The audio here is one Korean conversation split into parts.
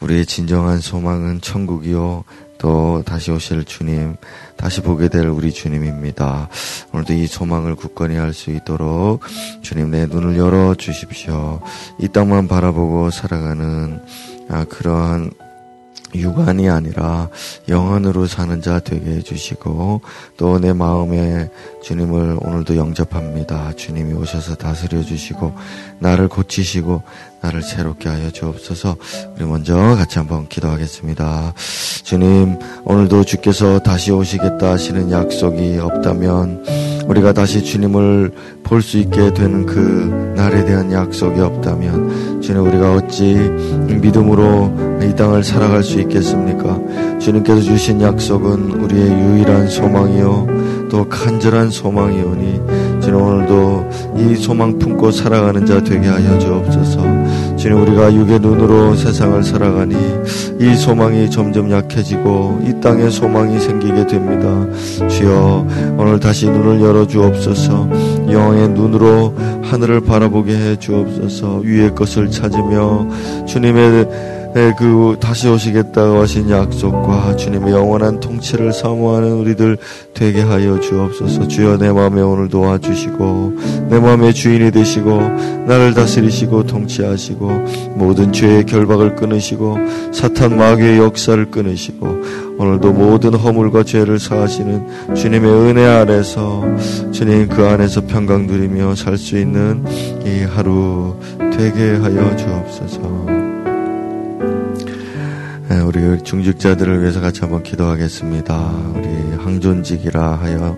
우리의 진정한 소망은 천국이요. 또 다시 오실 주님, 다시 보게 될 우리 주님입니다. 오늘도 이 소망을 굳건히 할 수 있도록 주님 내 눈을 열어 주십시오. 이 땅만 바라보고 살아가는 아, 그러한 육안이 아니라 영안으로 사는 자 되게 해주시고 또 내 마음에 주님을 오늘도 영접합니다. 주님이 오셔서 다스려 주시고 나를 고치시고 나를 새롭게 하여 주옵소서. 우리 먼저 같이 한번 기도하겠습니다. 주님, 오늘도 주께서 다시 오시겠다 하시는 약속이 없다면 우리가 다시 주님을 볼 수 있게 되는 그 날에 대한 약속이 없다면 주님 우리가 어찌 믿음으로 이 땅을 살아갈 수 있겠습니까? 주님께서 주신 약속은 우리의 유일한 소망이요 또 간절한 소망이오니 주님 오늘도 이 소망 품고 살아가는 자 되게 하여 주옵소서. 주님 우리가 육의 눈으로 세상을 살아가니 이 소망이 점점 약해지고 이 땅에 소망이 생기게 됩니다. 주여 오늘 다시 눈을 열어 주옵소서. 영의 눈으로 하늘을 바라보게 해 주옵소서. 위의 것을 찾으며 주님의 네, 그 다시 오시겠다고 하신 약속과 주님의 영원한 통치를 사모하는 우리들 되게 하여 주옵소서. 주여 내 마음에 오늘 도와주시고 내 마음의 주인이 되시고 나를 다스리시고 통치하시고 모든 죄의 결박을 끊으시고 사탄 마귀의 역사를 끊으시고 오늘도 모든 허물과 죄를 사하시는 주님의 은혜 아래서 주님 그 안에서 평강 누리며 살 수 있는 이 하루 되게 하여 주옵소서. 네, 우리 중직자들을 위해서 같이 한번 기도하겠습니다. 우리 항존직이라 하여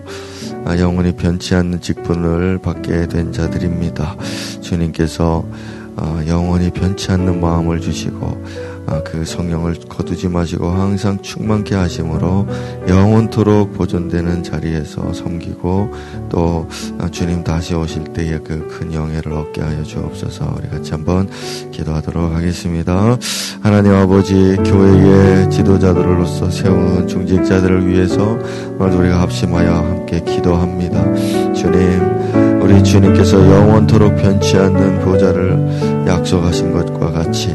영원히 변치 않는 직분을 받게 된 자들입니다. 주님께서 어, 영원히 변치 않는 마음을 주시고 아, 그 성령을 거두지 마시고 항상 충만케 하심으로 영원토록 보존되는 자리에서 섬기고 또 아, 주님 다시 오실 때에 그 큰 영예를 얻게 하여 주옵소서 우리 같이 한번 기도하도록 하겠습니다. 하나님 아버지 교회의 지도자들로서 세운 중직자들을 위해서 오늘 우리가 합심하여 함께 기도합니다. 주님 우리 주님께서 영원토록 변치 않는 보좌를 약속하신 것과 같이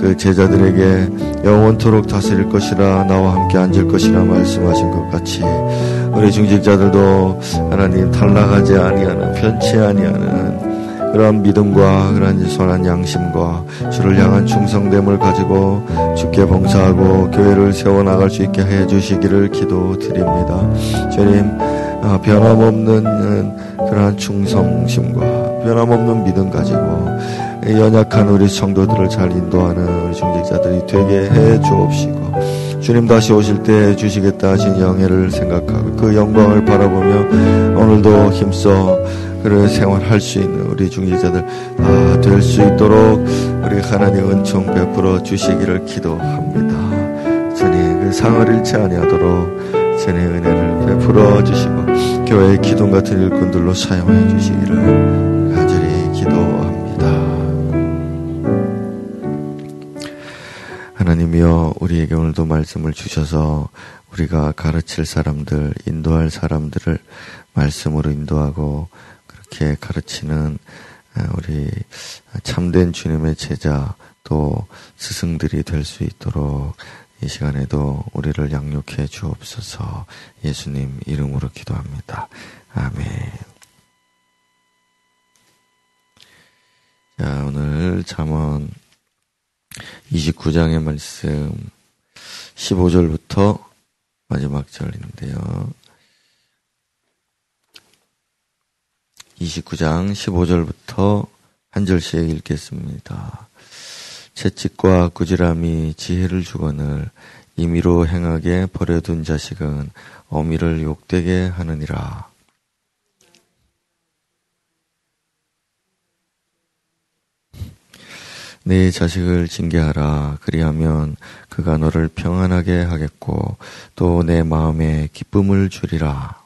그 제자들에게 영원토록 다스릴 것이라 나와 함께 앉을 것이라 말씀하신 것 같이 우리 중직자들도 하나님 탈락하지 아니하는 변치 아니하는 그러한 믿음과 그러한 선한 양심과 주를 향한 충성됨을 가지고 주께 봉사하고 교회를 세워나갈 수 있게 해 주시기를 기도드립니다. 주님 아, 변함없는 그러한 충성심과 변함없는 믿음 가지고 연약한 우리 성도들을 잘 인도하는 우리 중직자들이 되게 해 주옵시고 주님 다시 오실 때 주시겠다 하신 영예를 생각하고 그 영광을 바라보며 오늘도 힘써 그를 생활할 수 있는 우리 중직자들 다 될 수 있도록 우리 하나님 은총 베풀어 주시기를 기도합니다. 주님 그 상을 잃지 아니하도록 주의 은혜를 베풀어 주시고 교회의 기둥 같은 일꾼들로 사용해 주시기를 하나님이여 우리에게 오늘도 말씀을 주셔서 우리가 가르칠 사람들, 인도할 사람들을 말씀으로 인도하고 그렇게 가르치는 아, 우리 참된 주님의 제자 또 스승들이 될 수 있도록 이 시간에도 우리를 양육해 주옵소서 예수님 이름으로 기도합니다. 아멘. 자, 오늘 잠언 29장의 말씀 15절부터 마지막 절인데요. 29장 15절부터 한 절씩 읽겠습니다. 채찍과 꾸지람이 지혜를 주거늘 임의로 행하게 버려둔 자식은 어미를 욕되게 하느니라. 내 자식을 징계하라. 그리하면 그가 너를 평안하게 하겠고 또 내 마음에 기쁨을 주리라.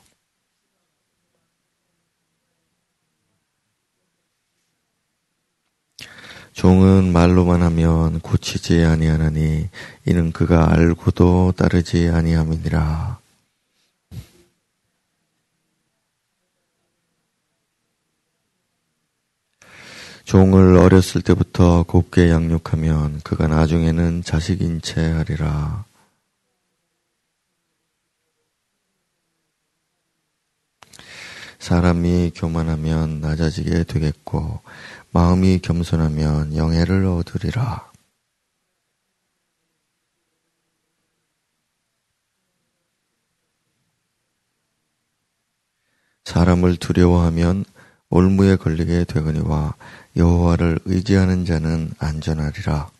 종은 말로만 하면 고치지 아니하나니 이는 그가 알고도 따르지 아니함이니라. 종을 어렸을 때부터 곱게 양육하면 그가 나중에는 자식인 채 하리라. 사람이 교만하면 낮아지게 되겠고 마음이 겸손하면 영예를 얻으리라. 사람을 두려워하면 올무에 걸리게 되거니와 여호와를 의지하는 자는 안전하리라.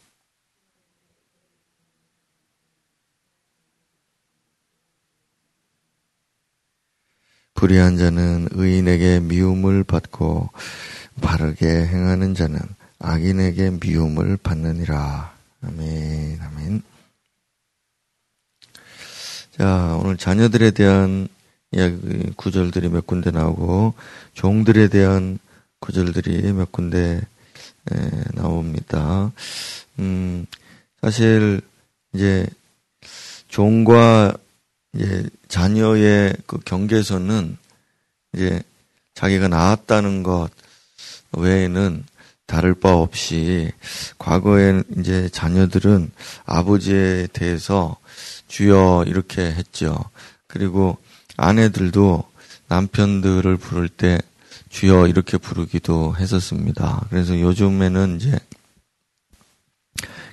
불의한 자는 의인에게 미움을 받고 바르게 행하는 자는 악인에게 미움을 받느니라. 아멘, 아멘. 자, 오늘 자녀들에 대한 이야기 구절들이 몇 군데 나오고 종들에 대한 구절들이 몇 군데 에, 나옵니다. 음, 사실 이제 종과 이제 자녀의 그 경계선은 이제 자기가 낳았다는 것 외에는 다를 바 없이 과거에 이제 자녀들은 아버지에 대해서 주여 이렇게 했죠. 그리고 아내들도 남편들을 부를 때 주여 이렇게 부르기도 했었습니다. 그래서 요즘에는 이제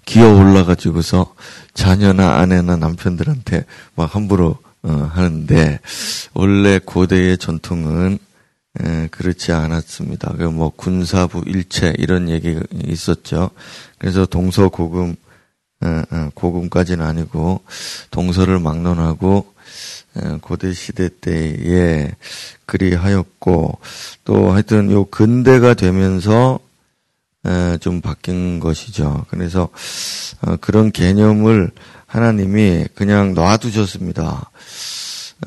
기어 올라가지고서 자녀나 아내나 남편들한테 막 함부로 어, 하는데 원래 고대의 전통은 에, 그렇지 않았습니다. 그 뭐 군사부 일체 이런 얘기가 있었죠. 그래서 동서 고금 에, 에, 고금까지는 아니고 동서를 막론하고 고대 시대 때에 그리하였고 또 하여튼 요 근대가 되면서 좀 바뀐 것이죠. 그래서 어, 그런 개념을 하나님이 그냥 놔두셨습니다.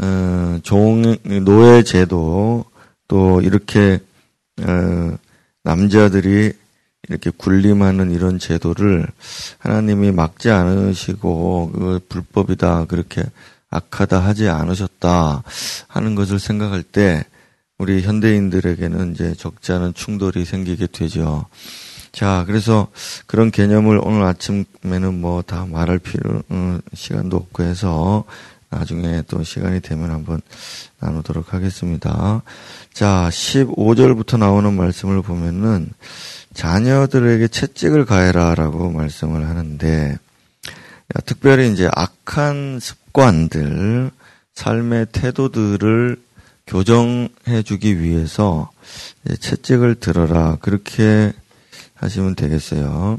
어, 종 노예 제도 또 이렇게 어, 남자들이 이렇게 군림하는 이런 제도를 하나님이 막지 않으시고 그 불법이다 그렇게 악하다 하지 않으셨다 하는 것을 생각할 때 우리 현대인들에게는 이제 적지 않은 충돌이 생기게 되죠. 자, 그래서 그런 개념을 오늘 아침에는 뭐 다 말할 필요, 음, 시간도 없고 해서 나중에 또 시간이 되면 한번 나누도록 하겠습니다. 자, 15절부터 나오는 말씀을 보면은 자녀들에게 채찍을 가해라 라고 말씀을 하는데 특별히 이제 악한 습관들, 삶의 태도들을 교정해 주기 위해서 채찍을 들어라. 그렇게 하시면 되겠어요.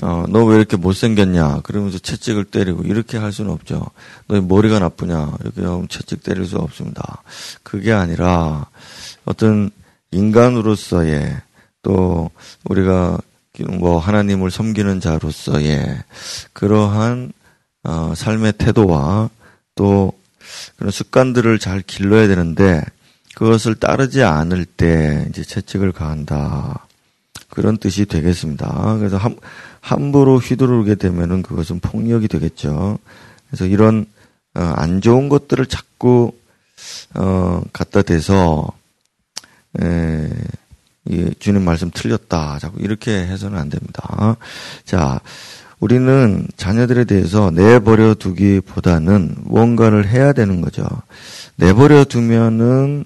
어, 너 왜 이렇게 못생겼냐? 그러면서 채찍을 때리고 이렇게 할 수는 없죠. 너 머리가 나쁘냐? 이렇게 하면 채찍 때릴 수 없습니다. 그게 아니라 어떤 인간으로서의 또 우리가 뭐 하나님을 섬기는 자로서의 그러한 어, 삶의 태도와 또 그런 습관들을 잘 길러야 되는데 그것을 따르지 않을 때 이제 채찍을 가한다. 그런 뜻이 되겠습니다. 그래서 함, 함부로 휘두르게 되면은 그것은 폭력이 되겠죠. 그래서 이런 어, 안 좋은 것들을 자꾸 어, 갖다 대서 에, 이 주님 말씀 틀렸다. 자꾸 이렇게 해서는 안 됩니다. 자, 우리는 자녀들에 대해서 내버려 두기보다는 뭔가를 해야 되는 거죠. 내버려 두면은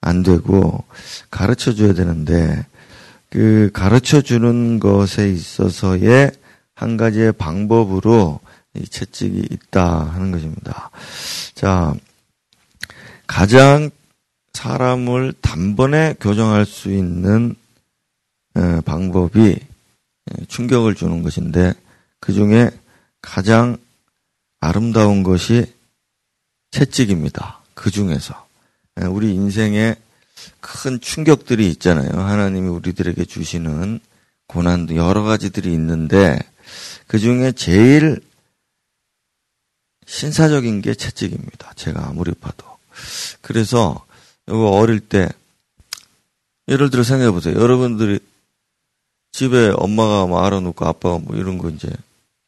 안 되고 가르쳐 줘야 되는데 그 가르쳐 주는 것에 있어서의 한 가지의 방법으로 이 채찍이 있다 하는 것입니다. 자, 가장 사람을 단번에 교정할 수 있는 어, 방법이 충격을 주는 것인데 그 중에 가장 아름다운 것이 채찍입니다. 그 중에서 우리 인생에 큰 충격들이 있잖아요. 하나님이 우리들에게 주시는 고난도 여러 가지들이 있는데 그 중에 제일 신사적인 게 채찍입니다. 제가 아무리 봐도. 그래서 어릴 때 예를 들어 생각해 보세요. 여러분들이 집에 엄마가 뭐 알아놓고 아빠가 뭐 이런 거 이제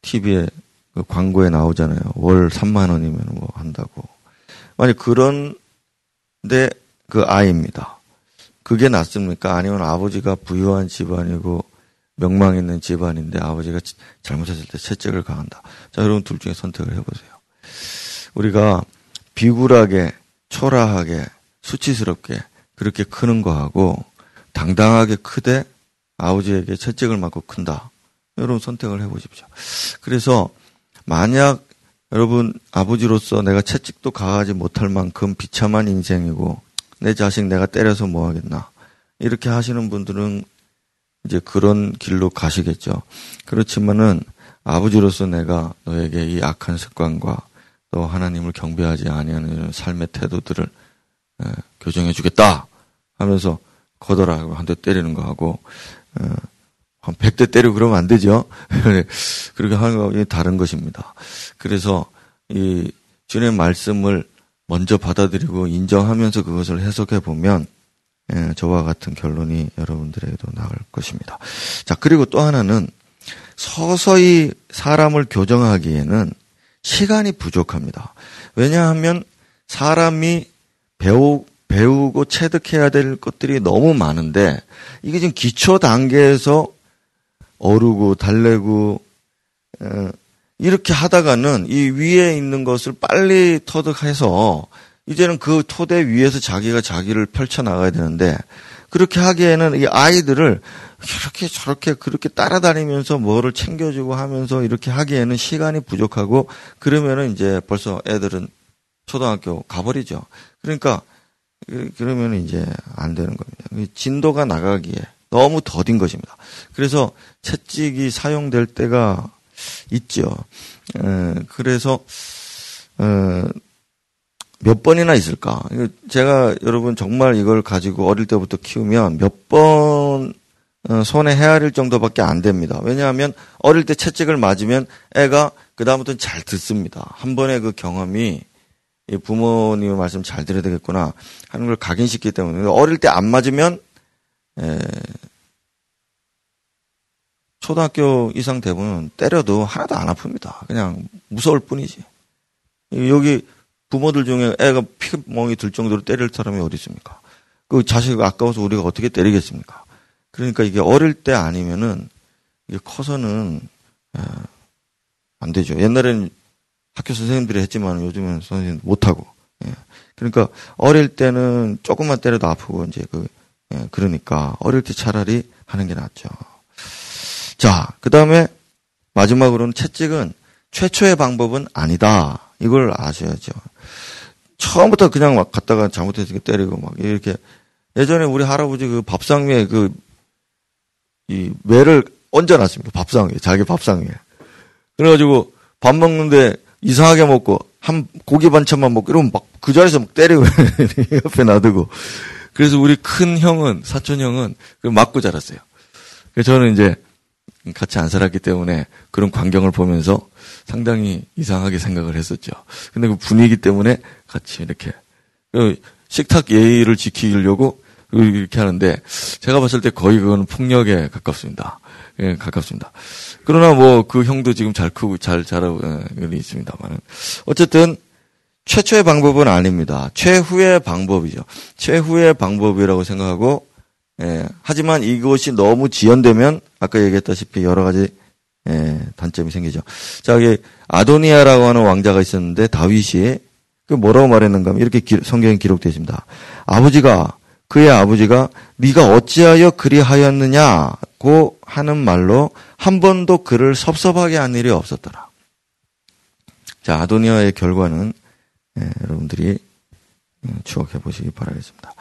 TV에 그 광고에 나오잖아요. 월 3만 원이면 뭐 한다고. 만약 그런데 그 아이입니다. 그게 낫습니까? 아니면 아버지가 부유한 집안이고 명망 있는 집안인데 아버지가 잘못했을 때 채찍을 가한다. 자, 여러분 둘 중에 선택을 해보세요. 우리가 비굴하게, 초라하게, 수치스럽게 그렇게 크는 거하고 당당하게 크되 아버지에게 채찍을 맞고 큰다. 여러분 선택을 해보십시오. 그래서 만약 여러분 아버지로서 내가 채찍도 가하지 못할 만큼 비참한 인생이고 내 자식 내가 때려서 뭐 하겠나 이렇게 하시는 분들은 이제 그런 길로 가시겠죠. 그렇지만은 아버지로서 내가 너에게 이 악한 습관과 또 하나님을 경배하지 아니하는 삶의 태도들을 교정해 주겠다 하면서 거더라 한 대 때리는 거 하고 한 100대 때리고 그러면 안 되죠. 그렇게 하는 거 다른 것입니다. 그래서 이 주님의 말씀을 먼저 받아들이고 인정하면서 그것을 해석해 보면 예, 저와 같은 결론이 여러분들에게도 나올 것입니다. 자, 그리고 또 하나는 서서히 사람을 교정하기에는 시간이 부족합니다. 왜냐하면 사람이 배우, 배우고 체득해야 될 것들이 너무 많은데 이게 지금 기초 단계에서 어르고 달래고 어, 이렇게 하다가는 이 위에 있는 것을 빨리 터득해서 이제는 그 토대 위에서 자기가 자기를 펼쳐 나가야 되는데 그렇게 하기에는 이 아이들을 이렇게 저렇게 그렇게 따라다니면서 뭐를 챙겨주고 하면서 이렇게 하기에는 시간이 부족하고 그러면은 이제 벌써 애들은 초등학교 가버리죠. 그러니까 그, 그러면 이제 안 되는 겁니다. 진도가 나가기에 너무 더딘 것입니다. 그래서 채찍이 사용될 때가 있죠. 에, 그래서 에, 몇 번이나 있을까? 제가 여러분 정말 이걸 가지고 어릴 때부터 키우면 몇번 어, 손에 헤아릴 정도밖에 안 됩니다. 왜냐하면 어릴 때 채찍을 맞으면 애가 그 다음부터는 잘 듣습니다. 한 번의 그 경험이 부모님의 말씀 잘 들어야 되겠구나 하는 걸 각인시키기 때문에 어릴 때 안 맞으면 에, 초등학교 이상 대부분 때려도 하나도 안 아픕니다. 그냥 무서울 뿐이지. 여기 부모들 중에 애가 피멍이 들 정도로 때릴 사람이 어디 있습니까? 그 자식 아까워서 우리가 어떻게 때리겠습니까? 그러니까 이게 어릴 때 아니면은 이게 커서는 안 되죠. 옛날에는 학교 선생님들이 했지만 요즘은 선생님 못 하고. 예. 그러니까 어릴 때는 조금만 때려도 아프고 이제 그 예. 그러니까 어릴 때 차라리 하는 게 낫죠. 자, 그 다음에 마지막으로는 채찍은 최초의 방법은 아니다. 이걸 아셔야죠. 처음부터 그냥 막 갔다가 잘못해서 때리고 막 이렇게 예전에 우리 할아버지 그 밥상 위에 그 이 매를 얹어놨습니다. 밥상 위에 자기 밥상 위에. 그래가지고 밥 먹는데 이상하게 먹고 한 고기 반찬만 먹고 이러면 막 그 자리에서 막 때리고 옆에 놔두고 그래서 우리 큰 형은 사촌 형은 그 맞고 자랐어요. 그래서 저는 이제 같이 안 살았기 때문에 그런 광경을 보면서 상당히 이상하게 생각을 했었죠. 근데 그 분위기 때문에 같이 이렇게 그 식탁 예의를 지키려고 이렇게 하는데 제가 봤을 때 거의 그거는 폭력에 가깝습니다. 예, 가깝습니다. 그러나 뭐 그 형도 지금 잘 크고 잘 자라고 예, 있습니다만 어쨌든 최초의 방법은 아닙니다. 최후의 방법이죠. 최후의 방법이라고 생각하고 예, 하지만 이것이 너무 지연되면 아까 얘기했다시피 여러 가지 예, 단점이 생기죠. 자, 여기 아도니아라고 하는 왕자가 있었는데 다윗이 그 뭐라고 말했는가 하면 이렇게 기, 성경에 기록되어 있습니다. 아버지가 그의 아버지가 네가 어찌하여 그리하였느냐고 하는 말로 한 번도 그를 섭섭하게 한 일이 없었더라. 자, 아도니아의 결과는 예, 여러분들이 음, 추억해 보시기 바라겠습니다.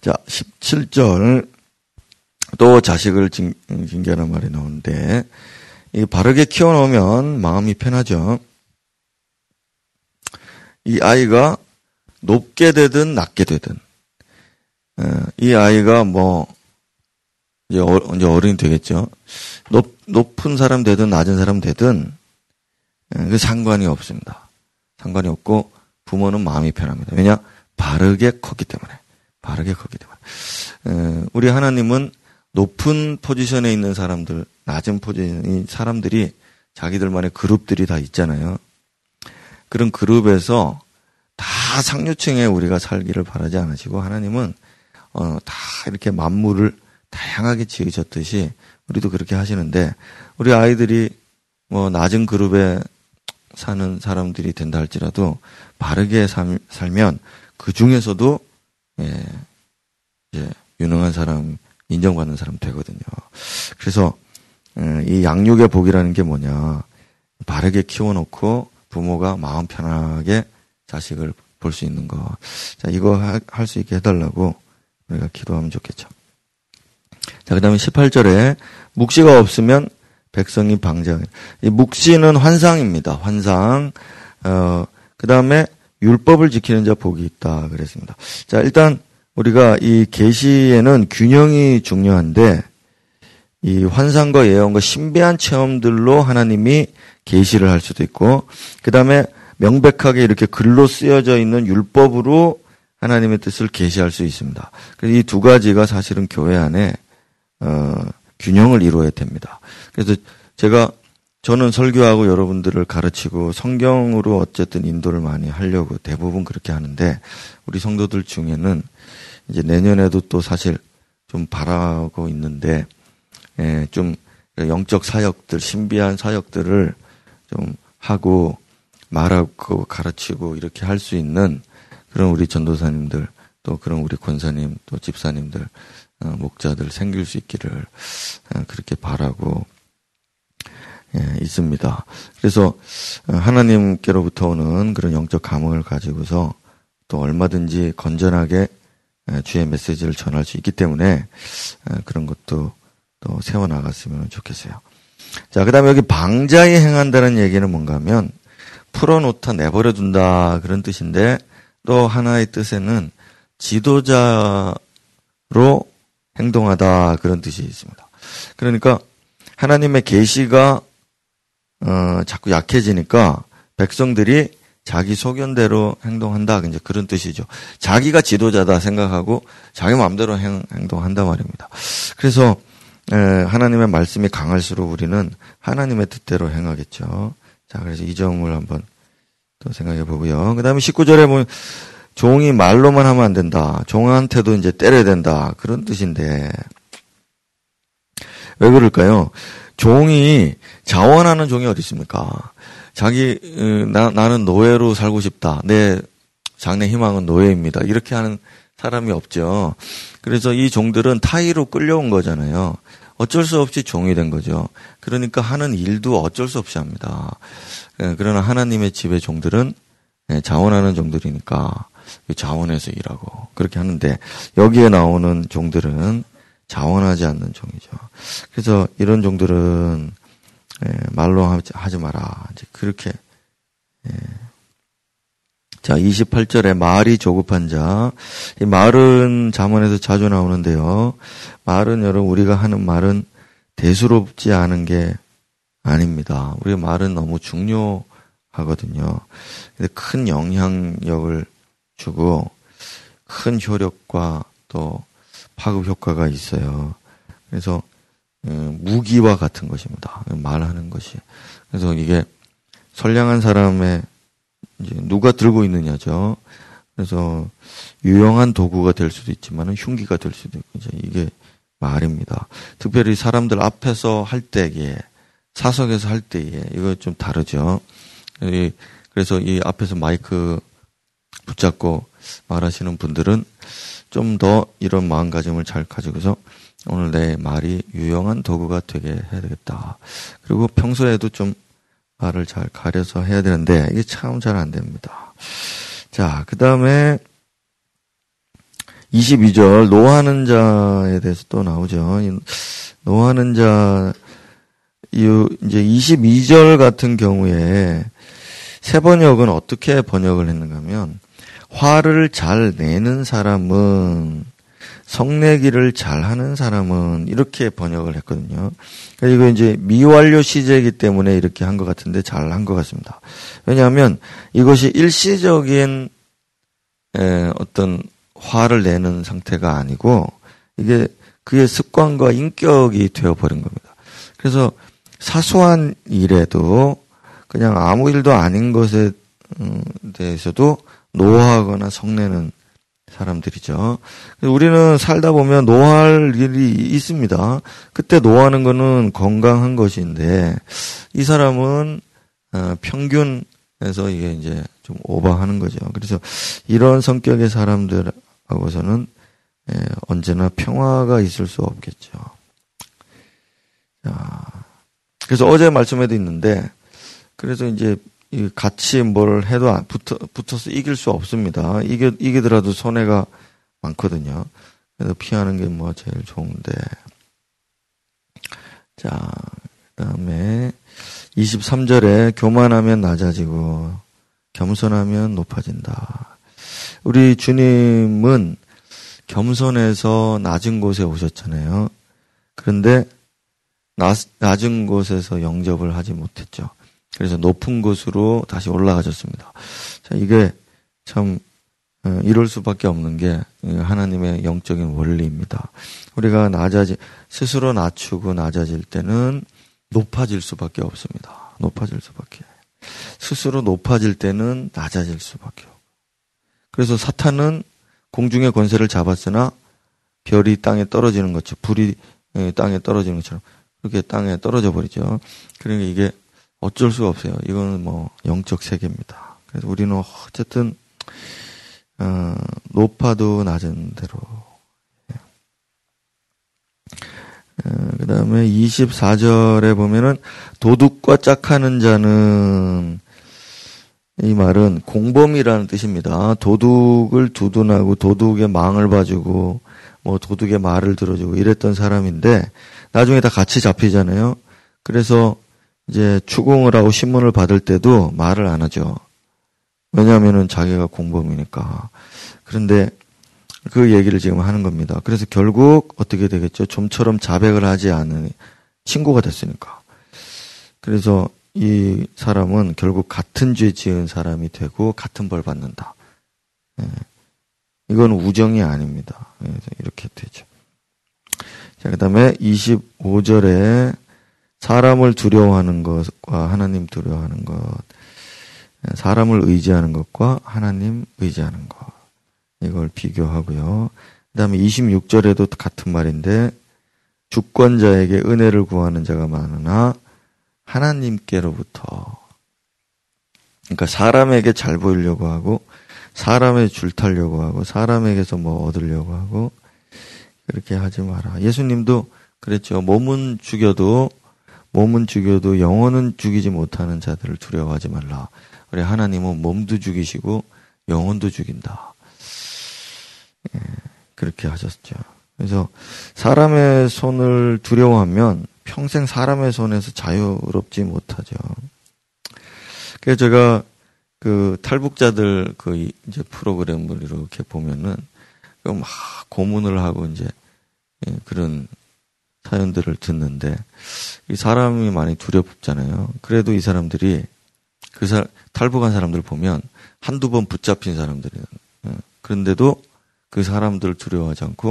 자, 17절 또 자식을 징, 징계하는 말이 나오는데 이 바르게 키워놓으면 마음이 편하죠. 이 아이가 높게 되든 낮게 되든 이 아이가 뭐 이제, 어, 이제 어른이 되겠죠. 높, 높은 사람 되든 낮은 사람 되든 그 상관이 없습니다. 상관이 없고 부모는 마음이 편합니다. 왜냐 바르게 컸기 때문에 바르게 컸기 때문에 우리 하나님은 높은 포지션에 있는 사람들, 낮은 포지션의 사람들이 자기들만의 그룹들이 다 있잖아요. 그런 그룹에서 다 상류층에 우리가 살기를 바라지 않으시고 하나님은 어, 다 이렇게 만물을 다양하게 지으셨듯이 우리도 그렇게 하시는데 우리 아이들이 뭐 낮은 그룹에 사는 사람들이 된다 할지라도 바르게 살, 살면 그 중에서도 예, 이제 유능한 사람 인정받는 사람 되거든요. 그래서 예, 이 양육의 복이라는 게 뭐냐 바르게 키워놓고 부모가 마음 편하게 자식을 볼 수 있는 거. 자 이거 할 수 있게 해달라고 우리가 기도하면 좋겠죠. 자 그 다음에 18절에 묵시가 없으면 백성이 방장. 이 묵시는 환상입니다. 환상. 어, 그 다음에 율법을 지키는 자 복이 있다 그랬습니다. 자 일단 우리가 이 계시에는 균형이 중요한데 이 환상과 예언과 신비한 체험들로 하나님이 계시를 할 수도 있고 그 다음에 명백하게 이렇게 글로 쓰여져 있는 율법으로 하나님의 뜻을 계시할 수 있습니다. 이 두 가지가 사실은 교회 안에 어, 균형을 이루어야 됩니다. 그래서 제가 저는 설교하고 여러분들을 가르치고 성경으로 어쨌든 인도를 많이 하려고 대부분 그렇게 하는데 우리 성도들 중에는 이제 내년에도 또 사실 좀 바라고 있는데 예, 좀 영적 사역들 신비한 사역들을 좀 하고 말하고 가르치고 이렇게 할 수 있는 그런 우리 전도사님들 또 그런 우리 권사님 또 집사님들 어, 목자들 생길 수 있기를 어, 그렇게 바라고 예, 있습니다. 그래서 어, 하나님께로부터 오는 그런 영적 감흥을 가지고서 또 얼마든지 건전하게 주의 메시지를 전할 수 있기 때문에 그런 것도 또 세워 나갔으면 좋겠어요. 자, 그 다음에 여기 방자에 행한다는 얘기는 뭔가 하면 풀어놓다 내버려 둔다 그런 뜻인데 또 하나의 뜻에는 지도자로 행동하다 그런 뜻이 있습니다. 그러니까 하나님의 계시가 어, 자꾸 약해지니까 백성들이 자기 소견대로 행동한다. 이제 그런 뜻이죠. 자기가 지도자다 생각하고 자기 마음대로 행, 행동한다 말입니다. 그래서 에, 하나님의 말씀이 강할수록 우리는 하나님의 뜻대로 행하겠죠. 자, 그래서 이 점을 한번 또 생각해 보고요. 그 다음에 19절에 보면 종이 말로만 하면 안 된다. 종한테도 이제 때려야 된다. 그런 뜻인데. 왜 그럴까요? 종이 자원하는 종이 어디 있습니까? 자기 나, 나는 노예로 살고 싶다. 내 장래 희망은 노예입니다. 이렇게 하는 사람이 없죠. 그래서 이 종들은 타의로 끌려온 거잖아요. 어쩔 수 없이 종이 된 거죠. 그러니까 하는 일도 어쩔 수 없이 합니다. 예, 그러나 하나님의 집의 종들은 예, 자원하는 종들이니까 그 자원해서 일하고 그렇게 하는데 여기에 나오는 종들은 자원하지 않는 종이죠. 그래서 이런 종들은 예, 말로 하지 마라. 그렇게 자, 28절에 말이 조급한 자. 이 말은 자문에서 자주 나오는데요. 말은 여러분 우리가 하는 말은 대수롭지 않은 게 아닙니다. 우리의 말은 너무 중요하거든요. 근데 큰 영향력을 주고 큰 효력과 또 파급 효과가 있어요. 그래서 어, 무기와 같은 것입니다. 말하는 것이. 그래서 이게 선량한 사람의 누가 들고 있느냐죠. 그래서 유용한 도구가 될 수도 있지만 흉기가 될 수도 있고 이제 이게 말입니다. 특별히 사람들 앞에서 할 때에 사석에서 할 때에 이거 좀 다르죠. 그래서 이 앞에서 마이크 붙잡고 말하시는 분들은 좀 더 이런 마음가짐을 잘 가지고서 오늘 내 말이 유용한 도구가 되게 해야 되겠다. 그리고 평소에도 좀 말을 잘 가려서 해야 되는데 이게 참 잘 안 됩니다. 자, 그 다음에 22절 노하는 자에 대해서 또 나오죠. 노하는 자 이제 22절 같은 경우에 세 번역은 어떻게 번역을 했는가 하면 화를 잘 내는 사람은 성내기를 잘 하는 사람은 이렇게 번역을 했거든요. 그러니까 이거 이제 미완료 시제이기 때문에 이렇게 한 것 같은데 잘 한 것 같습니다. 왜냐하면 이것이 일시적인 어떤 화를 내는 상태가 아니고 이게 그의 습관과 인격이 되어버린 겁니다. 그래서 사소한 일에도 그냥 아무 일도 아닌 것에 음, 대해서도 노하거나 성내는 사람들이죠. 우리는 살다 보면 노할 일이 있습니다. 그때 노하는 거는 건강한 것인데 이 사람은 어, 평균에서 이게 이제 좀 오버하는 거죠. 그래서 이런 성격의 사람들 하고서는 예, 언제나 평화가 있을 수 없겠죠. 자, 그래서 어제 말씀에도 있는데 그래서 이제 같이 뭘 해도 붙어, 붙어서 이길 수 없습니다. 이겨, 이기더라도 손해가 많거든요. 그래서 피하는 게 뭐 제일 좋은데. 자, 그 다음에 23절에 교만하면 낮아지고 겸손하면 높아진다. 우리 주님은 겸손해서 낮은 곳에 오셨잖아요. 그런데 낮, 낮은 곳에서 영접을 하지 못했죠. 그래서 높은 곳으로 다시 올라가셨습니다. 자, 이게 참 어, 이럴 수밖에 없는 게 하나님의 영적인 원리입니다. 우리가 낮아지 스스로 낮추고 낮아질 때는 높아질 수밖에 없습니다. 높아질 수밖에. 스스로 높아질 때는 낮아질 수밖에 없고. 그래서 사탄은 공중의 권세를 잡았으나 별이 땅에 떨어지는 것처럼 불이 땅에 떨어지는 것처럼 그렇게 땅에 떨어져 버리죠. 그러니까 이게 어쩔 수가 없어요. 이거는 뭐 영적 세계입니다. 그래서 우리는 어쨌든 어, 높아도 낮은 대로. 예. 어, 그 다음에 24절에 보면은 도둑과 짝하는 자는 이 말은 공범이라는 뜻입니다. 도둑을 두둔하고 도둑의 망을 봐주고 뭐 도둑의 말을 들어주고 이랬던 사람인데 나중에 다 같이 잡히잖아요. 그래서 이제 추궁을 하고 신문을 받을 때도 말을 안 하죠. 왜냐하면은 자기가 공범이니까. 그런데 그 얘기를 지금 하는 겁니다. 그래서 결국 어떻게 되겠죠? 좀처럼 자백을 하지 않은 친구가 됐으니까. 그래서 이 사람은 결국 같은 죄 지은 사람이 되고 같은 벌 받는다. 예. 이건 우정이 아닙니다. 그래서 이렇게 되죠. 자, 그 다음에 25절에 사람을 두려워하는 것과 하나님 두려워하는 것, 사람을 의지하는 것과 하나님 의지하는 것, 이걸 비교하고요. 그 다음에 26절에도 같은 말인데, 주권자에게 은혜를 구하는 자가 많으나, 하나님께로부터, 그러니까 사람에게 잘 보이려고 하고, 사람의 줄 타려고 하고, 사람에게서 뭐 얻으려고 하고, 그렇게 하지 마라. 예수님도 그랬죠. 몸은 죽여도 몸은 죽여도 영혼은 죽이지 못하는 자들을 두려워하지 말라. 우리 하나님은 몸도 죽이시고 영혼도 죽인다. 예, 그렇게 하셨죠. 그래서 사람의 손을 두려워하면 평생 사람의 손에서 자유롭지 못하죠. 그래서 제가 그 탈북자들 그 이제 프로그램을 이렇게 보면은 막 고문을 하고 이제 예, 그런 사연들을 듣는데 이 사람이 많이 두렵잖아요. 그래도 이 사람들이 그 사, 탈북한 사람들 보면 한두 번 붙잡힌 사람들이에요. 예. 그런데도 그 사람들을 두려워하지 않고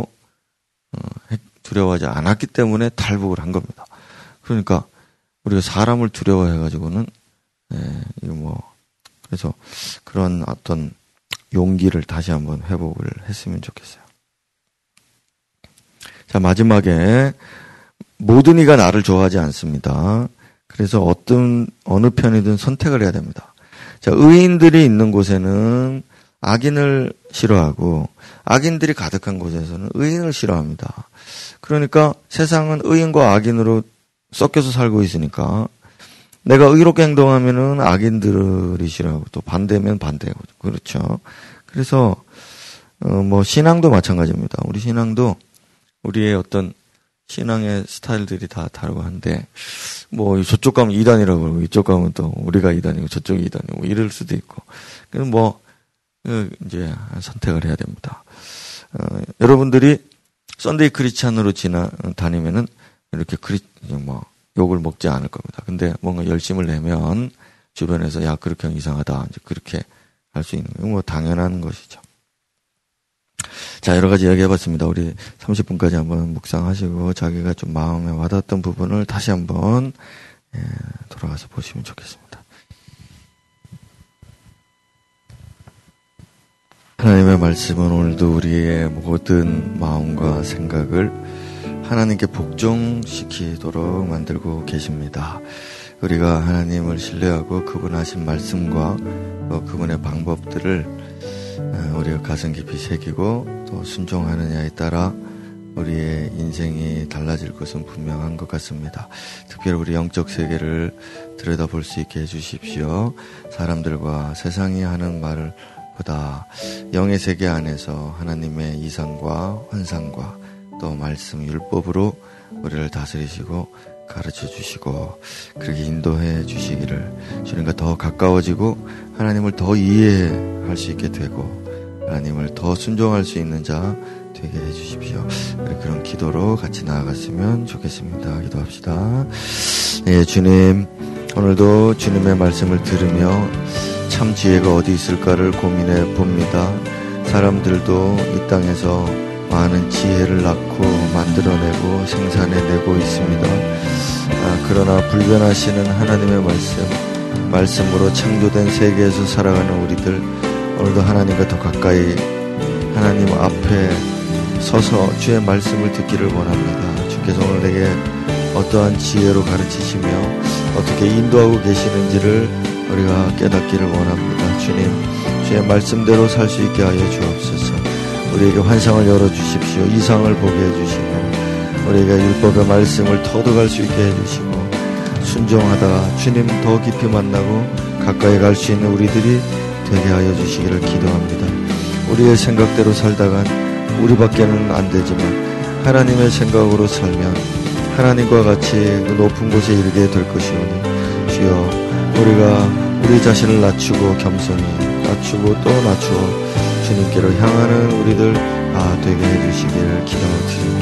어, 두려워하지 않았기 때문에 탈북을 한 겁니다. 그러니까 우리가 사람을 두려워해가지고는 예, 뭐 그래서 그런 어떤 용기를 다시 한번 회복을 했으면 좋겠어요. 자 마지막에 모든 이가 나를 좋아하지 않습니다. 그래서 어떤 어느 편이든 선택을 해야 됩니다. 자, 의인들이 있는 곳에는 악인을 싫어하고 악인들이 가득한 곳에서는 의인을 싫어합니다. 그러니까 세상은 의인과 악인으로 섞여서 살고 있으니까 내가 의롭게 행동하면은 악인들이 싫어하고 또 반대면 반대고 그렇죠. 그래서 어 뭐 신앙도 마찬가지입니다. 우리 신앙도 우리의 어떤 신앙의 스타일들이 다 다르고 한데 뭐 저쪽 가면 이단이라고 그러고 이쪽 가면 또 우리가 이단이고 저쪽이 이단이고 이럴 수도 있고 그럼 뭐그 이제 선택을 해야 됩니다. 어, 여러분들이 Sunday 크리스찬으로 지나 다니면은 이렇게 크리 뭐 욕을 먹지 않을 겁니다. 근데 뭔가 열심을 내면 주변에서 야 그렇게 하면 이상하다 이제 그렇게 할 수 있는 거뭐 당연한 것이죠. 자, 여러 가지 이야기 해봤습니다. 우리 30분까지 한번 묵상하시고 자기가 좀 마음에 와닿았던 부분을 다시 한번 예, 돌아가서 보시면 좋겠습니다. 하나님의 말씀은 오늘도 우리의 모든 마음과 생각을 하나님께 복종시키도록 만들고 계십니다. 우리가 하나님을 신뢰하고 그분 하신 말씀과 또 그분의 방법들을 어, 우리가 가슴 깊이 새기고 또 순종하느냐에 따라 우리의 인생이 달라질 것은 분명한 것 같습니다. 특별히 우리 영적 세계를 들여다볼 수 있게 해주십시오. 사람들과 세상이 하는 말을 보다 영의 세계 안에서 하나님의 이상과 환상과 또 말씀 율법으로 우리를 다스리시고 가르쳐 주시고 그렇게 인도해 주시기를 주님과 더 가까워지고 하나님을 더 이해할 수 있게 되고 하나님을 더 순종할 수 있는 자 되게 해 주십시오. 그런 기도로 같이 나아갔으면 좋겠습니다. 기도합시다. 예, 주님 오늘도 주님의 말씀을 들으며 참 지혜가 어디 있을까를 고민해 봅니다. 사람들도 이 땅에서 많은 지혜를 낳고 만들어내고 생산해내고 있습니다. 아, 그러나 불변하시는 하나님의 말씀, 말씀으로 창조된 세계에서 살아가는 우리들, 오늘도 하나님과 더 가까이 하나님 앞에 서서 주의 말씀을 듣기를 원합니다. 주께서 오늘 내게 어떠한 지혜로 가르치시며 어떻게 인도하고 계시는지를 우리가 깨닫기를 원합니다. 주님, 주의 말씀대로 살 수 있게 하여 주옵소서. 우리에게 환상을 열어주십시오. 이상을 보게 해주시고, 우리에게 율법의 말씀을 터득할 수 있게 해주시고, 순종하다가 주님 더 깊이 만나고 가까이 갈 수 있는 우리들이 되게 하여 주시기를 기도합니다. 우리의 생각대로 살다간 우리밖에는 안 되지만 하나님의 생각으로 살면 하나님과 같이 그 높은 곳에 이르게 될 것이오니 주여 우리가 우리 자신을 낮추고 겸손히 낮추고 또 낮추어 주님께로 향하는 우리들 다 되게 해주시기를 기도드립니다.